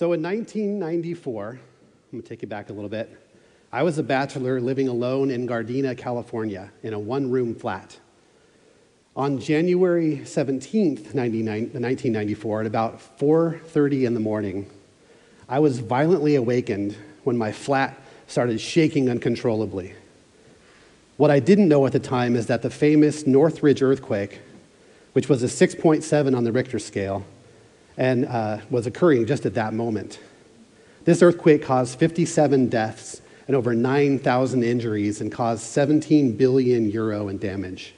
So in 1994, I'm going to take you back a little bit. I was a bachelor living alone in Gardena, California, in a one room flat. On January 17th, 1994, at about 4:30 in the morning, I was violently awakened when my flat started shaking uncontrollably. What I didn't know at the time is that the famous Northridge earthquake, which was a 6.7 on the Richter scale, and uh, was occurring just at that moment. This earthquake caused 57 deaths and over 9,000 injuries and caused 17 billion euro in damage.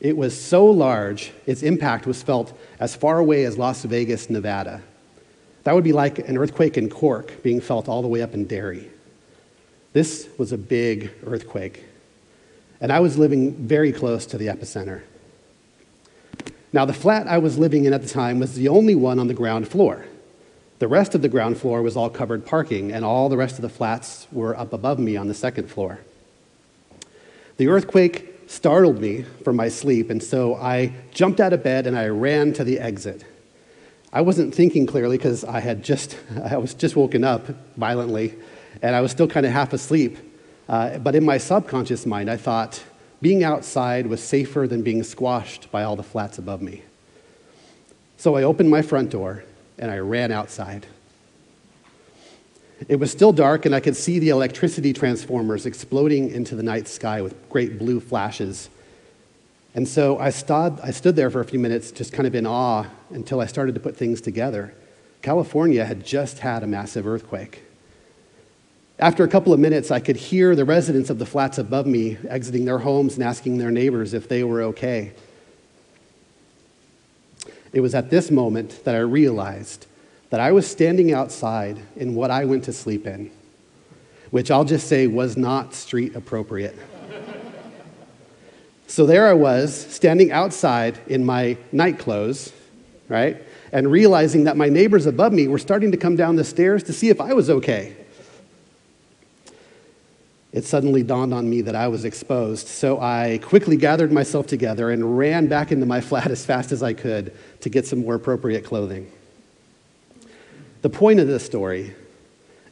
It was so large, its impact was felt as far away as Las Vegas, Nevada. That would be like an earthquake in Cork being felt all the way up in Derry. This was a big earthquake, and I was living very close to the epicenter. Now, the flat I was living in at the time was the only one on the ground floor. The rest of the ground floor was all covered parking, and all the rest of the flats were up above me on the second floor. The earthquake startled me from my sleep, and so I jumped out of bed and I ran to the exit. I wasn't thinking clearly because I had just I was just woken up violently, and I was still kind of half asleep. Uh, but in my subconscious mind, I thought, being outside was safer than being squashed by all the flats above me. So I opened my front door and I ran outside. It was still dark, and I could see the electricity transformers exploding into the night sky with great blue flashes. And so I stood, I stood there for a few minutes, just kind of in awe, until I started to put things together. California had just had a massive earthquake. After a couple of minutes, I could hear the residents of the flats above me exiting their homes and asking their neighbors if they were okay. It was at this moment that I realized that I was standing outside in what I went to sleep in, which I'll just say was not street appropriate. so there I was, standing outside in my night clothes, right? And realizing that my neighbors above me were starting to come down the stairs to see if I was okay it suddenly dawned on me that I was exposed. So I quickly gathered myself together and ran back into my flat as fast as I could to get some more appropriate clothing. The point of this story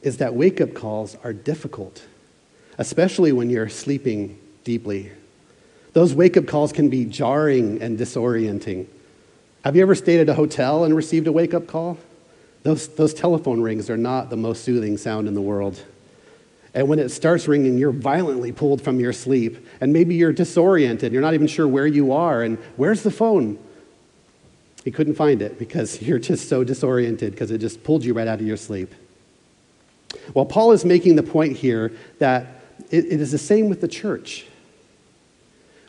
is that wake up calls are difficult, especially when you're sleeping deeply. Those wake up calls can be jarring and disorienting. Have you ever stayed at a hotel and received a wake up call? Those, those telephone rings are not the most soothing sound in the world. And when it starts ringing, you're violently pulled from your sleep. And maybe you're disoriented. You're not even sure where you are. And where's the phone? He couldn't find it because you're just so disoriented because it just pulled you right out of your sleep. Well, Paul is making the point here that it, it is the same with the church.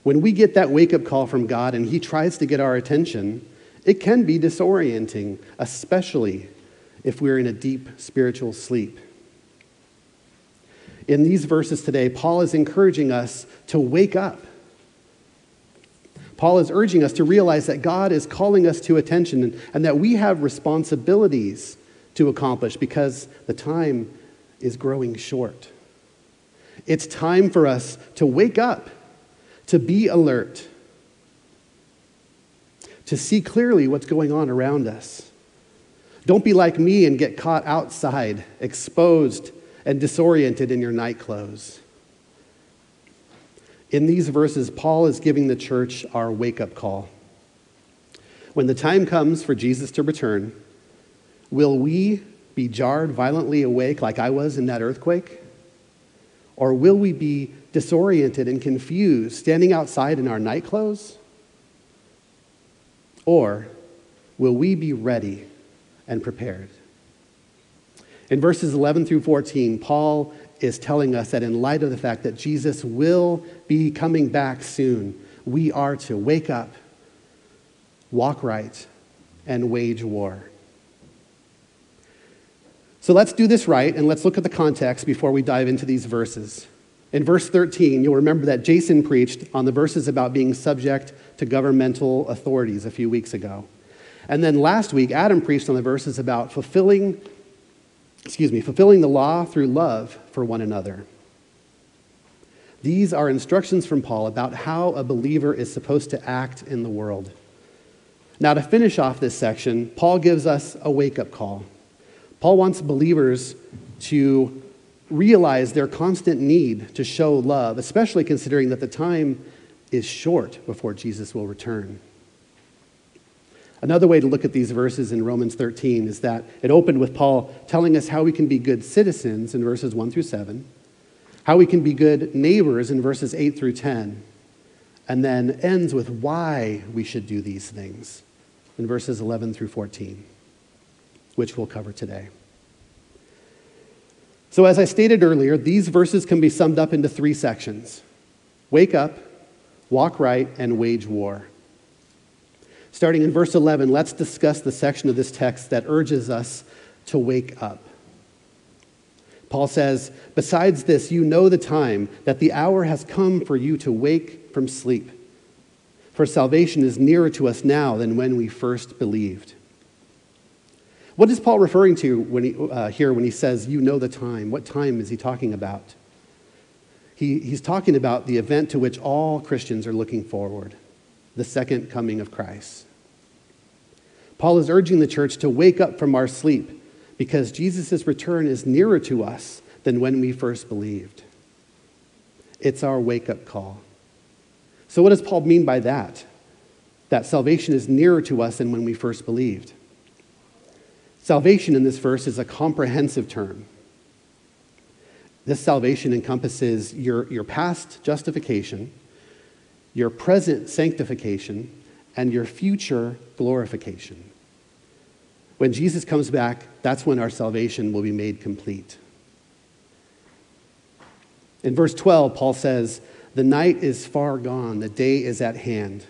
When we get that wake up call from God and He tries to get our attention, it can be disorienting, especially if we're in a deep spiritual sleep in these verses today, Paul is encouraging us to wake up. Paul is urging us to realize that God is calling us to attention and, that we have responsibilities to accomplish because the time is growing short. It's time for us to wake up, to be alert, to see clearly what's going on around us. Don't be like me and get caught outside, exposed and disoriented in your night clothes. In these verses, Paul is giving the church our wake up call. When the time comes for Jesus to return, will we be jarred violently awake like I was in that earthquake? Or will we be disoriented and confused, standing outside in our night clothes? Or will we be ready and prepared? In verses 11 through 14, Paul is telling us that in light of the fact that Jesus will be coming back soon, we are to wake up, walk right, and wage war. So let's do this right, and let's look at the context before we dive into these verses. In verse 13, you'll remember that Jason preached on the verses about being subject to governmental authorities a few weeks ago. And then last week, Adam preached on the verses about fulfilling excuse me, fulfilling the law through love for one another. These are instructions from Paul about how a believer is supposed to act in the world. Now, to finish off this section, Paul gives us a wake up call. Paul wants believers to realize their constant need to show love, especially considering that the time is short before Jesus will return. Another way to look at these verses in Romans 13 is that it opened with Paul telling us how we can be good citizens in verses 1 through 7, how we can be good neighbors in verses 8 through 10, and then ends with why we should do these things in verses 11 through 14, which we'll cover today. So, as I stated earlier, these verses can be summed up into three sections wake up, walk right, and wage war. Starting in verse 11, let's discuss the section of this text that urges us to wake up. Paul says, Besides this, you know the time, that the hour has come for you to wake from sleep. For salvation is nearer to us now than when we first believed. What is Paul referring to when he, uh, here when he says, You know the time? What time is he talking about? He, he's talking about the event to which all Christians are looking forward the second coming of Christ. Paul is urging the church to wake up from our sleep because Jesus' return is nearer to us than when we first believed. It's our wake up call. So, what does Paul mean by that? That salvation is nearer to us than when we first believed. Salvation in this verse is a comprehensive term. This salvation encompasses your, your past justification, your present sanctification, and your future glorification. When Jesus comes back, that's when our salvation will be made complete. In verse 12, Paul says, The night is far gone, the day is at hand.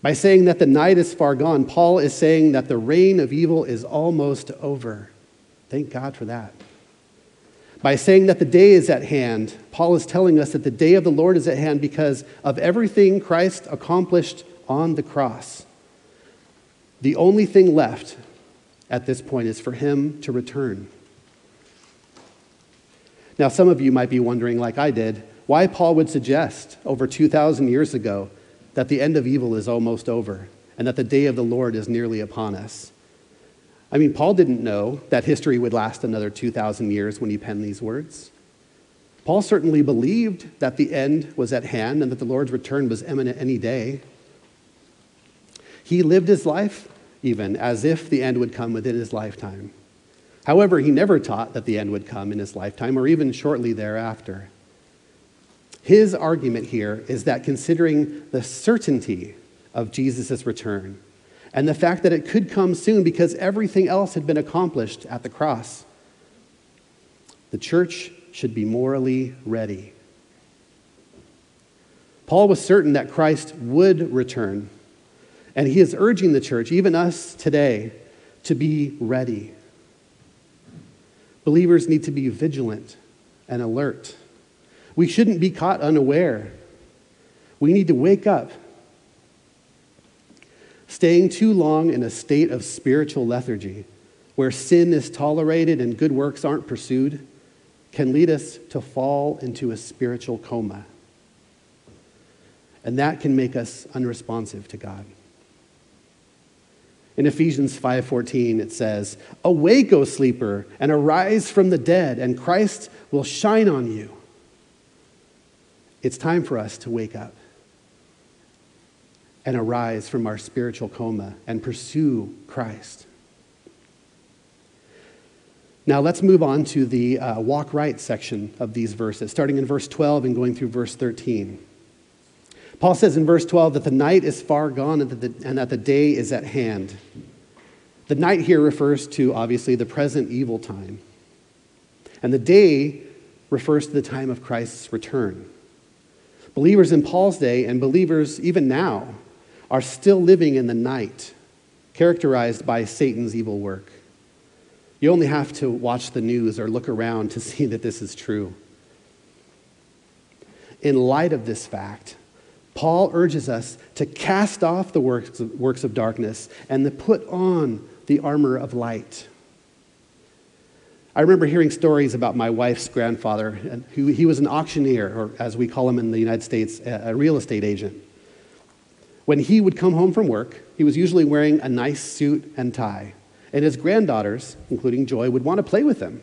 By saying that the night is far gone, Paul is saying that the reign of evil is almost over. Thank God for that. By saying that the day is at hand, Paul is telling us that the day of the Lord is at hand because of everything Christ accomplished on the cross. The only thing left at this point is for him to return. Now, some of you might be wondering, like I did, why Paul would suggest over 2,000 years ago that the end of evil is almost over and that the day of the Lord is nearly upon us. I mean, Paul didn't know that history would last another 2,000 years when he penned these words. Paul certainly believed that the end was at hand and that the Lord's return was imminent any day. He lived his life even as if the end would come within his lifetime. However, he never taught that the end would come in his lifetime or even shortly thereafter. His argument here is that considering the certainty of Jesus' return and the fact that it could come soon because everything else had been accomplished at the cross, the church should be morally ready. Paul was certain that Christ would return and he is urging the church, even us today, to be ready. Believers need to be vigilant and alert. We shouldn't be caught unaware. We need to wake up. Staying too long in a state of spiritual lethargy, where sin is tolerated and good works aren't pursued, can lead us to fall into a spiritual coma. And that can make us unresponsive to God. In Ephesians 5:14 it says, "Awake, O sleeper, and arise from the dead, and Christ will shine on you." It's time for us to wake up and arise from our spiritual coma and pursue Christ. Now let's move on to the uh, walk right section of these verses, starting in verse 12 and going through verse 13. Paul says in verse 12 that the night is far gone and that the, and that the day is at hand. The night here refers to, obviously, the present evil time. And the day refers to the time of Christ's return. Believers in Paul's day and believers even now are still living in the night, characterized by Satan's evil work. You only have to watch the news or look around to see that this is true. In light of this fact, Paul urges us to cast off the works of, works of darkness and to put on the armor of light. I remember hearing stories about my wife's grandfather, who he was an auctioneer, or as we call him in the United States, a real estate agent. When he would come home from work, he was usually wearing a nice suit and tie. and his granddaughters, including Joy, would want to play with him.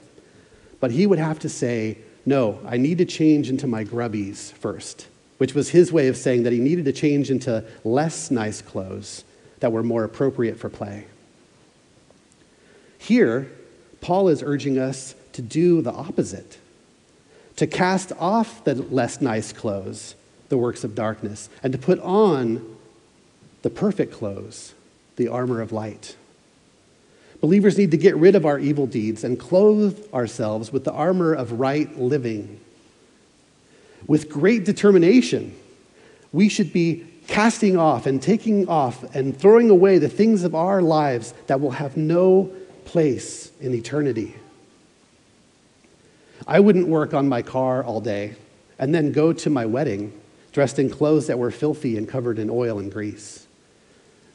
But he would have to say, No, I need to change into my grubbies first, which was his way of saying that he needed to change into less nice clothes that were more appropriate for play. Here, Paul is urging us to do the opposite, to cast off the less nice clothes, the works of darkness, and to put on the perfect clothes, the armor of light. Believers need to get rid of our evil deeds and clothe ourselves with the armor of right living. With great determination, we should be casting off and taking off and throwing away the things of our lives that will have no place in eternity. I wouldn't work on my car all day and then go to my wedding dressed in clothes that were filthy and covered in oil and grease.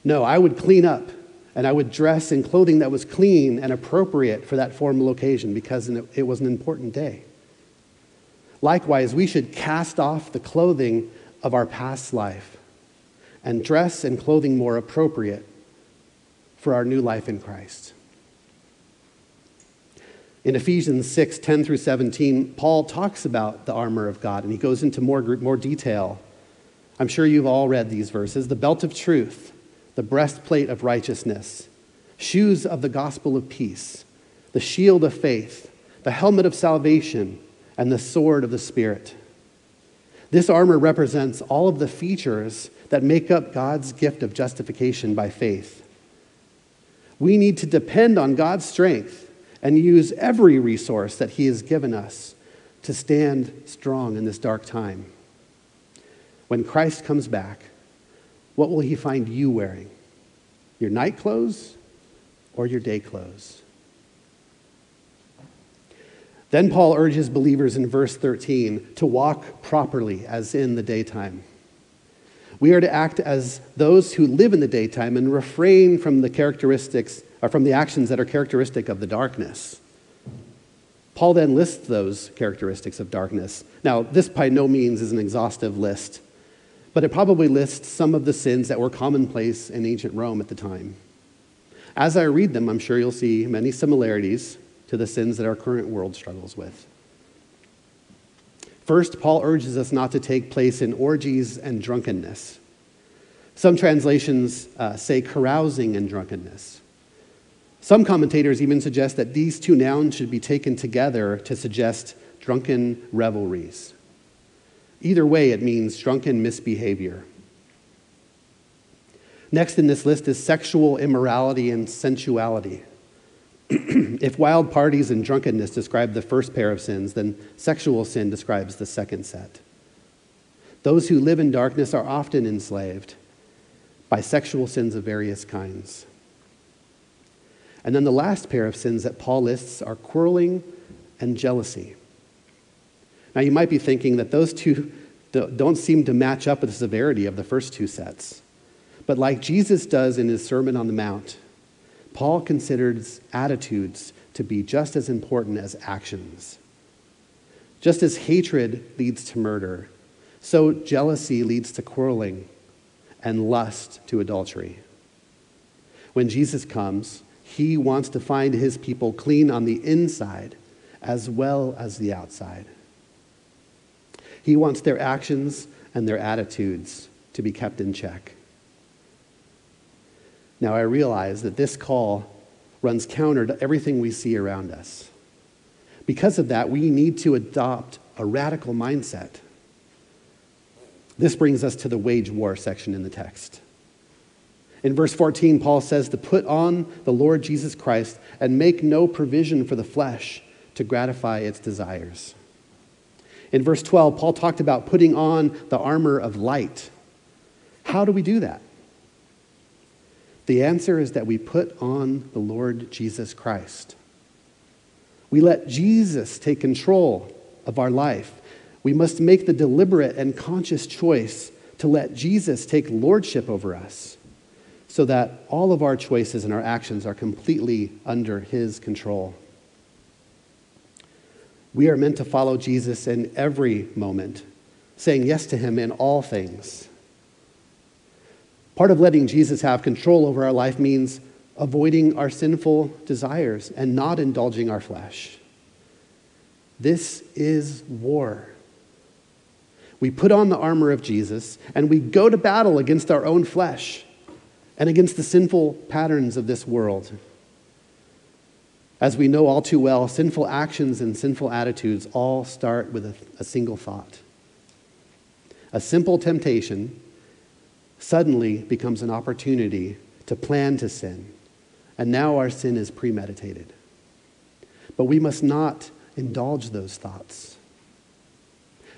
No, I would clean up and I would dress in clothing that was clean and appropriate for that formal occasion because it was an important day. Likewise, we should cast off the clothing of our past life and dress in clothing more appropriate for our new life in Christ. In Ephesians 6 10 through 17, Paul talks about the armor of God and he goes into more, more detail. I'm sure you've all read these verses the belt of truth the breastplate of righteousness, shoes of the gospel of peace, the shield of faith, the helmet of salvation, and the sword of the Spirit. This armor represents all of the features that make up God's gift of justification by faith. We need to depend on God's strength and use every resource that He has given us to stand strong in this dark time. When Christ comes back, what will he find you wearing? Your night clothes or your day clothes? Then Paul urges believers in verse 13 to walk properly as in the daytime. We are to act as those who live in the daytime and refrain from the characteristics or from the actions that are characteristic of the darkness. Paul then lists those characteristics of darkness. Now, this by no means is an exhaustive list but it probably lists some of the sins that were commonplace in ancient Rome at the time. As I read them, I'm sure you'll see many similarities to the sins that our current world struggles with. First, Paul urges us not to take place in orgies and drunkenness. Some translations uh, say carousing and drunkenness. Some commentators even suggest that these two nouns should be taken together to suggest drunken revelries. Either way, it means drunken misbehavior. Next in this list is sexual immorality and sensuality. if wild parties and drunkenness describe the first pair of sins, then sexual sin describes the second set. Those who live in darkness are often enslaved by sexual sins of various kinds. And then the last pair of sins that Paul lists are quarreling and jealousy. Now, you might be thinking that those two don't seem to match up with the severity of the first two sets. But like Jesus does in his Sermon on the Mount, Paul considers attitudes to be just as important as actions. Just as hatred leads to murder, so jealousy leads to quarreling and lust to adultery. When Jesus comes, he wants to find his people clean on the inside as well as the outside. He wants their actions and their attitudes to be kept in check. Now, I realize that this call runs counter to everything we see around us. Because of that, we need to adopt a radical mindset. This brings us to the wage war section in the text. In verse 14, Paul says to put on the Lord Jesus Christ and make no provision for the flesh to gratify its desires. In verse 12, Paul talked about putting on the armor of light. How do we do that? The answer is that we put on the Lord Jesus Christ. We let Jesus take control of our life. We must make the deliberate and conscious choice to let Jesus take lordship over us so that all of our choices and our actions are completely under his control. We are meant to follow Jesus in every moment, saying yes to him in all things. Part of letting Jesus have control over our life means avoiding our sinful desires and not indulging our flesh. This is war. We put on the armor of Jesus and we go to battle against our own flesh and against the sinful patterns of this world. As we know all too well, sinful actions and sinful attitudes all start with a, a single thought. A simple temptation suddenly becomes an opportunity to plan to sin, and now our sin is premeditated. But we must not indulge those thoughts.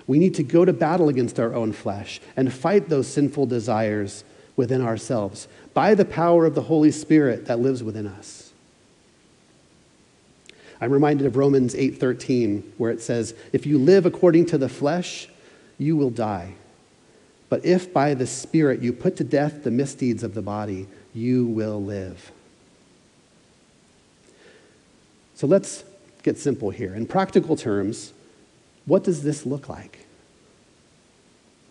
We need to go to battle against our own flesh and fight those sinful desires within ourselves by the power of the Holy Spirit that lives within us. I'm reminded of Romans 8:13 where it says, "If you live according to the flesh, you will die. But if by the Spirit you put to death the misdeeds of the body, you will live." So let's get simple here. In practical terms, what does this look like?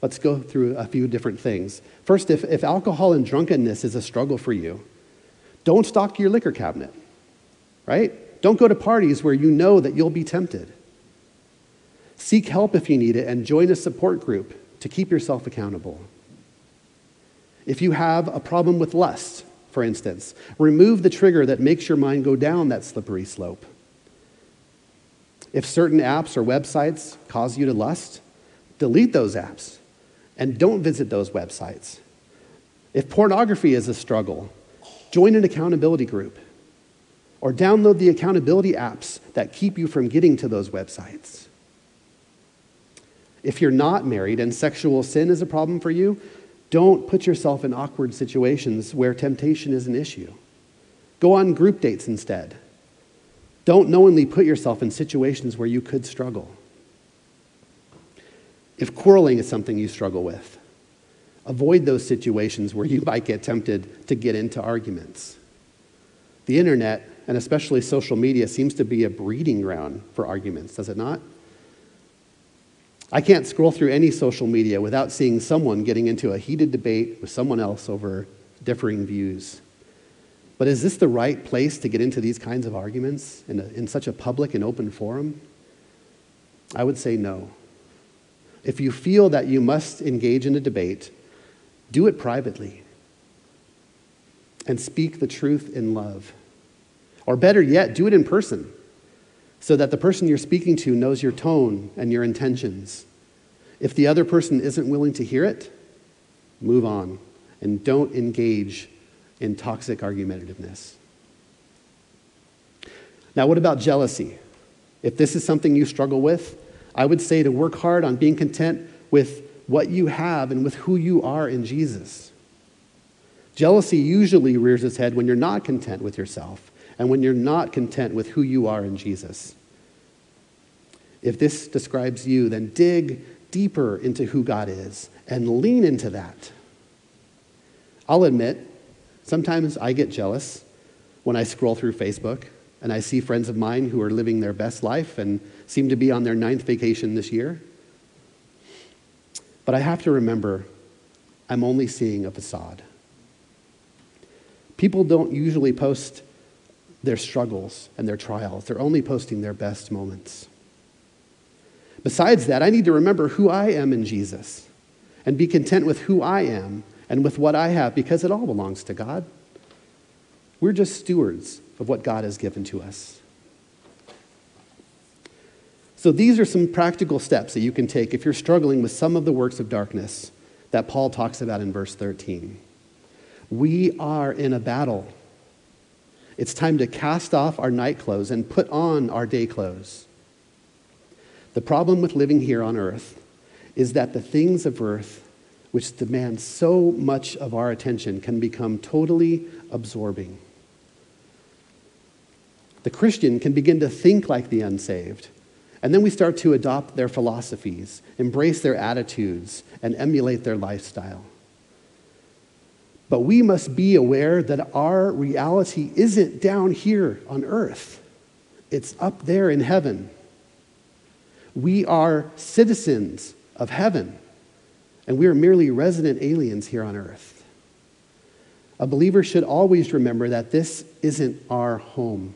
Let's go through a few different things. First, if, if alcohol and drunkenness is a struggle for you, don't stock your liquor cabinet, right? Don't go to parties where you know that you'll be tempted. Seek help if you need it and join a support group to keep yourself accountable. If you have a problem with lust, for instance, remove the trigger that makes your mind go down that slippery slope. If certain apps or websites cause you to lust, delete those apps and don't visit those websites. If pornography is a struggle, join an accountability group or download the accountability apps that keep you from getting to those websites. If you're not married and sexual sin is a problem for you, don't put yourself in awkward situations where temptation is an issue. Go on group dates instead. Don't knowingly put yourself in situations where you could struggle. If quarreling is something you struggle with, avoid those situations where you might get tempted to get into arguments. The internet, and especially social media, seems to be a breeding ground for arguments, does it not? I can't scroll through any social media without seeing someone getting into a heated debate with someone else over differing views. But is this the right place to get into these kinds of arguments in, a, in such a public and open forum? I would say no. If you feel that you must engage in a debate, do it privately and speak the truth in love. Or better yet, do it in person so that the person you're speaking to knows your tone and your intentions. If the other person isn't willing to hear it, move on and don't engage in toxic argumentativeness. Now, what about jealousy? If this is something you struggle with, I would say to work hard on being content with what you have and with who you are in Jesus. Jealousy usually rears its head when you're not content with yourself and when you're not content with who you are in Jesus. If this describes you, then dig deeper into who God is and lean into that. I'll admit, Sometimes I get jealous when I scroll through Facebook and I see friends of mine who are living their best life and seem to be on their ninth vacation this year. But I have to remember I'm only seeing a facade. People don't usually post their struggles and their trials, they're only posting their best moments. Besides that, I need to remember who I am in Jesus and be content with who I am and with what I have because it all belongs to God. We're just stewards of what God has given to us. So, these are some practical steps that you can take if you're struggling with some of the works of darkness that Paul talks about in verse 13. We are in a battle. It's time to cast off our night clothes and put on our day clothes. The problem with living here on earth is that the things of earth which demand so much of our attention, can become totally absorbing. The Christian can begin to think like the unsaved, and then we start to adopt their philosophies, embrace their attitudes, and emulate their lifestyle. But we must be aware that our reality isn't down here on earth, it's up there in heaven. We are citizens of heaven and we are merely resident aliens here on earth. a believer should always remember that this isn't our home.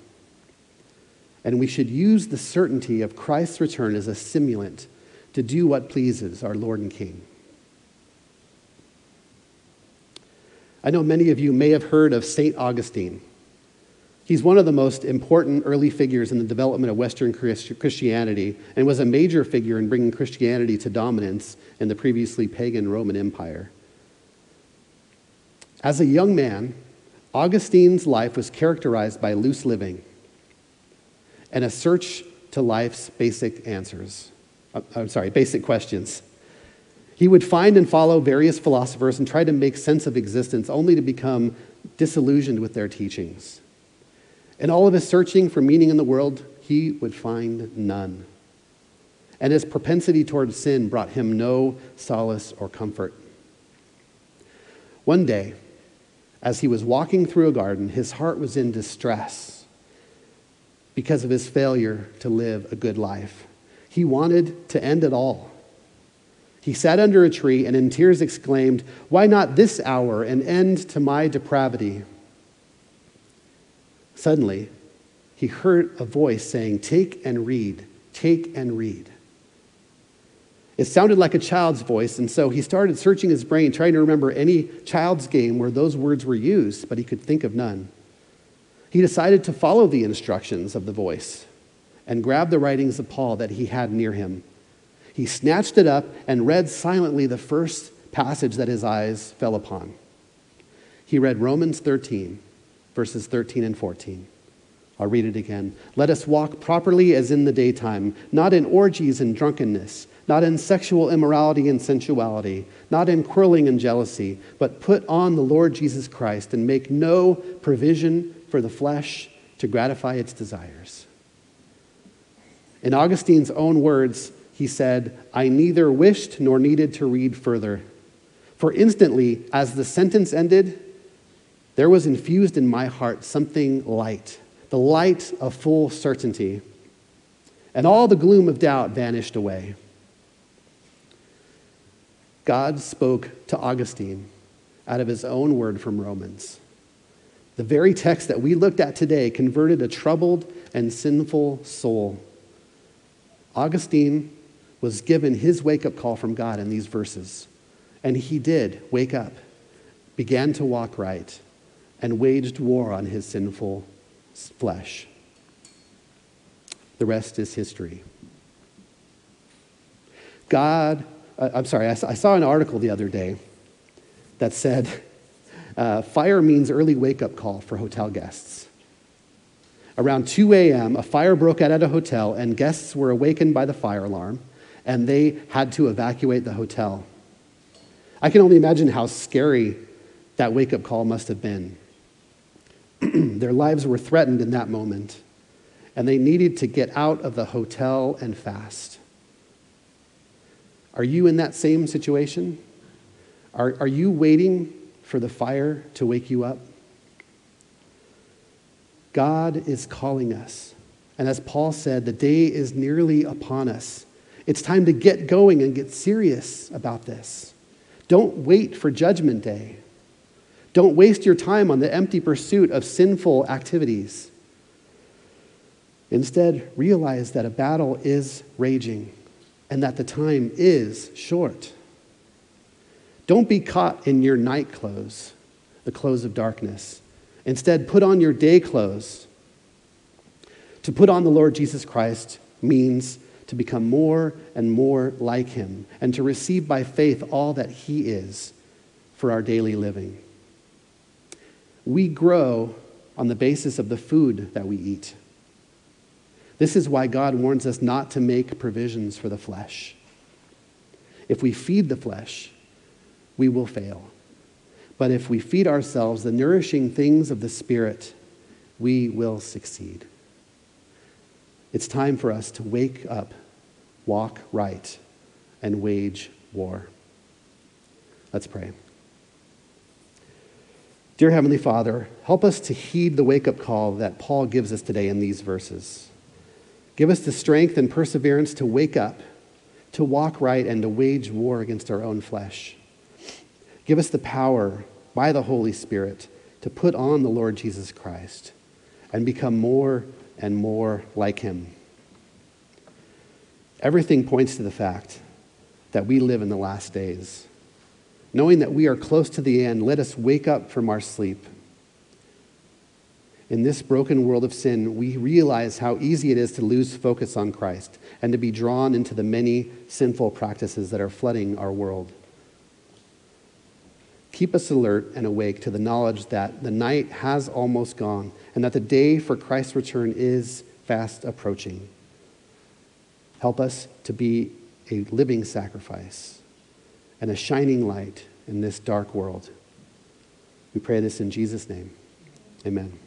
And we should use the certainty of Christ's return as a stimulant to do what pleases our Lord and King. I know many of you may have heard of St. Augustine. He's one of the most important early figures in the development of Western Christianity and was a major figure in bringing Christianity to dominance in the previously pagan Roman Empire. As a young man, Augustine's life was characterized by loose living and a search to life's basic answers. Uh, I'm sorry, basic questions. He would find and follow various philosophers and try to make sense of existence only to become disillusioned with their teachings. In all of his searching for meaning in the world, he would find none. And his propensity toward sin brought him no solace or comfort. One day, as he was walking through a garden, his heart was in distress because of his failure to live a good life. He wanted to end it all. He sat under a tree and in tears exclaimed, Why not this hour, an end to my depravity? Suddenly, he heard a voice saying, Take and read, take and read. It sounded like a child's voice, and so he started searching his brain, trying to remember any child's game where those words were used, but he could think of none. He decided to follow the instructions of the voice and grab the writings of Paul that he had near him. He snatched it up and read silently the first passage that his eyes fell upon. He read Romans 13, verses 13 and 14. I'll read it again. Let us walk properly as in the daytime, not in orgies and drunkenness, not in sexual immorality and sensuality, not in quarreling and jealousy, but put on the Lord Jesus Christ and make no provision for the flesh to gratify its desires. In Augustine's own words, he said, I neither wished nor needed to read further. For instantly, as the sentence ended, there was infused in my heart something light, the light of full certainty. And all the gloom of doubt vanished away. God spoke to Augustine out of his own word from Romans. The very text that we looked at today converted a troubled and sinful soul. Augustine was given his wake up call from God in these verses. And he did wake up, began to walk right, and waged war on his sinful flesh. The rest is history. God, uh, I'm sorry, I saw an article the other day that said uh, fire means early wake up call for hotel guests. Around 2 a.m., a fire broke out at a hotel, and guests were awakened by the fire alarm, and they had to evacuate the hotel. I can only imagine how scary that wake up call must have been. Their lives were threatened in that moment, and they needed to get out of the hotel and fast. Are you in that same situation? Are, are you waiting for the fire to wake you up? God is calling us. And as Paul said, the day is nearly upon us. It's time to get going and get serious about this. Don't wait for Judgment Day. Don't waste your time on the empty pursuit of sinful activities. Instead, realize that a battle is raging and that the time is short. Don't be caught in your night clothes, the clothes of darkness. Instead, put on your day clothes. To put on the Lord Jesus Christ means to become more and more like him and to receive by faith all that he is for our daily living. We grow on the basis of the food that we eat. This is why God warns us not to make provisions for the flesh. If we feed the flesh, we will fail. But if we feed ourselves the nourishing things of the Spirit, we will succeed. It's time for us to wake up, walk right, and wage war. Let's pray. Dear Heavenly Father, help us to heed the wake up call that Paul gives us today in these verses. Give us the strength and perseverance to wake up, to walk right, and to wage war against our own flesh. Give us the power by the Holy Spirit to put on the Lord Jesus Christ and become more and more like him. Everything points to the fact that we live in the last days. Knowing that we are close to the end, let us wake up from our sleep. In this broken world of sin, we realize how easy it is to lose focus on Christ and to be drawn into the many sinful practices that are flooding our world. Keep us alert and awake to the knowledge that the night has almost gone and that the day for Christ's return is fast approaching. Help us to be a living sacrifice and a shining light in this dark world. We pray this in Jesus' name. Amen.